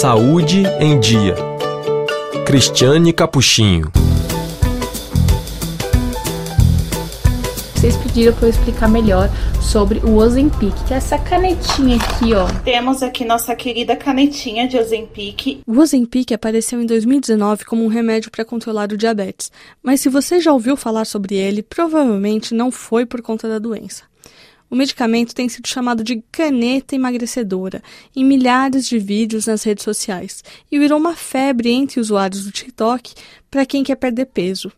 Saúde em Dia. Cristiane Capuchinho. Vocês pediram para eu explicar melhor sobre o Ozempic, que é essa canetinha aqui, ó. Temos aqui nossa querida canetinha de Ozempic. O Ozempic apareceu em 2019 como um remédio para controlar o diabetes, mas se você já ouviu falar sobre ele, provavelmente não foi por conta da doença. O medicamento tem sido chamado de caneta emagrecedora em milhares de vídeos nas redes sociais e virou uma febre entre usuários do TikTok para quem quer perder peso.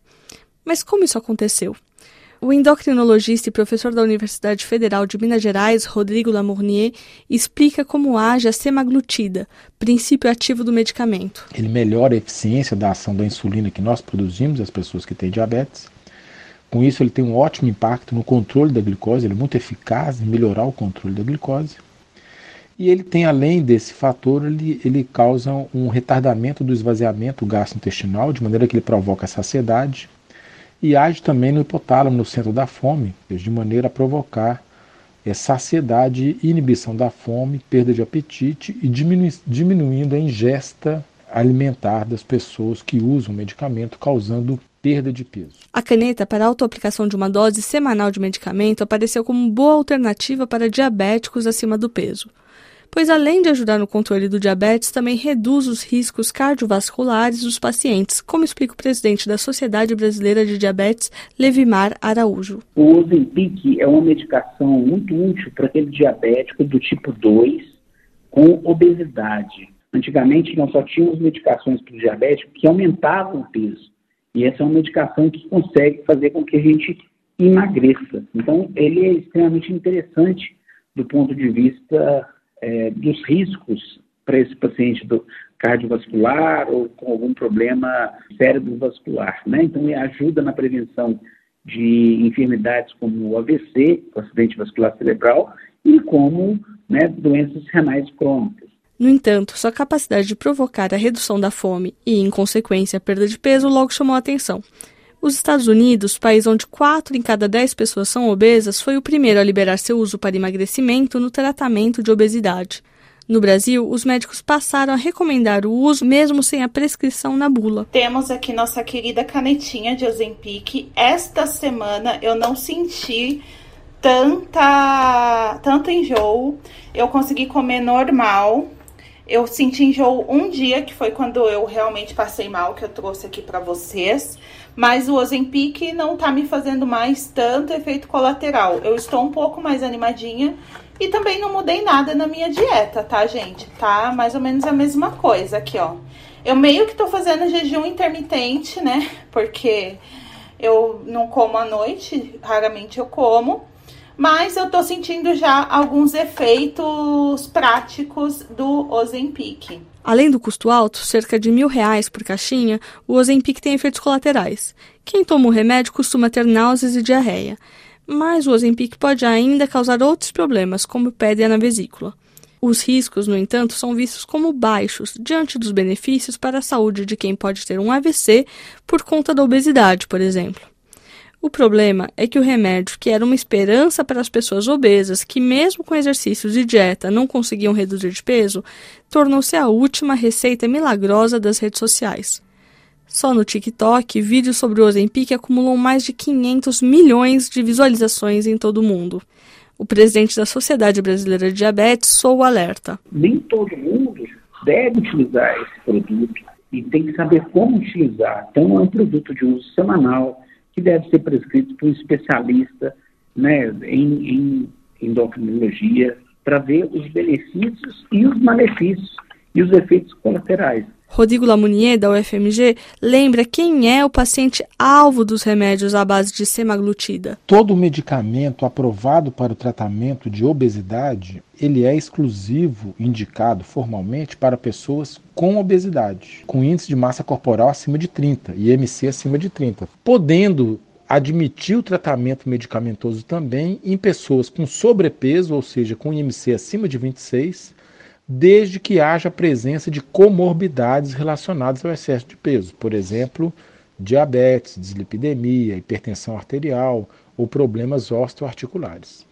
Mas como isso aconteceu? O endocrinologista e professor da Universidade Federal de Minas Gerais, Rodrigo Lamournier, explica como age a semaglutida, princípio ativo do medicamento. Ele melhora a eficiência da ação da insulina que nós produzimos, as pessoas que têm diabetes, com isso, ele tem um ótimo impacto no controle da glicose, ele é muito eficaz em melhorar o controle da glicose. E ele tem, além desse fator, ele, ele causa um retardamento do esvaziamento gastrointestinal, de maneira que ele provoca saciedade, e age também no hipotálamo, no centro da fome, de maneira a provocar é, saciedade, inibição da fome, perda de apetite e diminu diminuindo a ingesta alimentar das pessoas que usam o medicamento, causando perda de peso. A caneta para autoaplicação de uma dose semanal de medicamento apareceu como boa alternativa para diabéticos acima do peso, pois além de ajudar no controle do diabetes, também reduz os riscos cardiovasculares dos pacientes, como explica o presidente da Sociedade Brasileira de Diabetes, Levimar Araújo. O Ozempic é uma medicação muito útil para aquele diabético do tipo 2 com obesidade. Antigamente nós só tínhamos medicações para o diabético que aumentavam o peso. E essa é uma medicação que consegue fazer com que a gente emagreça. Então, ele é extremamente interessante do ponto de vista é, dos riscos para esse paciente do cardiovascular ou com algum problema cérebrovascular. Né? Então, ele ajuda na prevenção de enfermidades como o AVC, o acidente vascular cerebral, e como né, doenças renais crônicas. No entanto, sua capacidade de provocar a redução da fome e, em consequência, a perda de peso logo chamou a atenção. Os Estados Unidos, país onde 4 em cada 10 pessoas são obesas, foi o primeiro a liberar seu uso para emagrecimento no tratamento de obesidade. No Brasil, os médicos passaram a recomendar o uso mesmo sem a prescrição na bula. Temos aqui nossa querida canetinha de Ozempic. Esta semana eu não senti tanta tanto enjoo. Eu consegui comer normal. Eu senti enjoo um dia, que foi quando eu realmente passei mal, que eu trouxe aqui para vocês. Mas o Ozempic não tá me fazendo mais tanto efeito colateral. Eu estou um pouco mais animadinha e também não mudei nada na minha dieta, tá, gente? Tá mais ou menos a mesma coisa aqui, ó. Eu meio que tô fazendo jejum intermitente, né? Porque eu não como à noite, raramente eu como mas eu tô sentindo já alguns efeitos práticos do Ozempic. Além do custo alto, cerca de mil reais por caixinha, o Ozempic tem efeitos colaterais. Quem toma o remédio costuma ter náuseas e diarreia, mas o Ozempic pode ainda causar outros problemas, como pedra na vesícula. Os riscos, no entanto, são vistos como baixos diante dos benefícios para a saúde de quem pode ter um AVC por conta da obesidade, por exemplo. O problema é que o remédio, que era uma esperança para as pessoas obesas que, mesmo com exercícios e dieta, não conseguiam reduzir de peso, tornou-se a última receita milagrosa das redes sociais. Só no TikTok, vídeos sobre o Ozempic acumulam mais de 500 milhões de visualizações em todo o mundo. O presidente da Sociedade Brasileira de Diabetes sou alerta. Nem todo mundo deve utilizar esse produto e tem que saber como utilizar. Então, é um produto de uso semanal que deve ser prescrito por um especialista né, em, em endocrinologia para ver os benefícios e os malefícios e os efeitos colaterais. Rodrigo Lamounier, da UFMG, lembra quem é o paciente alvo dos remédios à base de semaglutida. Todo medicamento aprovado para o tratamento de obesidade, ele é exclusivo, indicado formalmente para pessoas com obesidade, com índice de massa corporal acima de 30 e IMC acima de 30, podendo admitir o tratamento medicamentoso também em pessoas com sobrepeso, ou seja, com IMC acima de 26, desde que haja presença de comorbidades relacionadas ao excesso de peso, por exemplo, diabetes, dislipidemia, hipertensão arterial ou problemas osteoarticulares.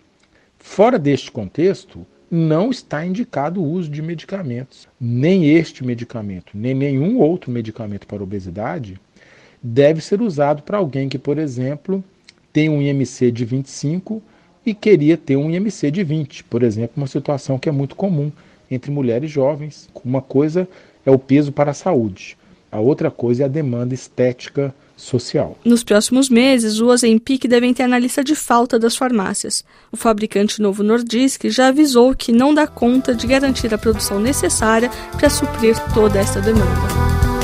Fora deste contexto, não está indicado o uso de medicamentos. Nem este medicamento, nem nenhum outro medicamento para obesidade deve ser usado para alguém que, por exemplo, tem um IMC de 25 e queria ter um IMC de 20, por exemplo, uma situação que é muito comum entre mulheres jovens. Uma coisa é o peso para a saúde, a outra coisa é a demanda estética social. Nos próximos meses, o Ozempic deve entrar na lista de falta das farmácias. O fabricante Novo Nordisk já avisou que não dá conta de garantir a produção necessária para suprir toda essa demanda.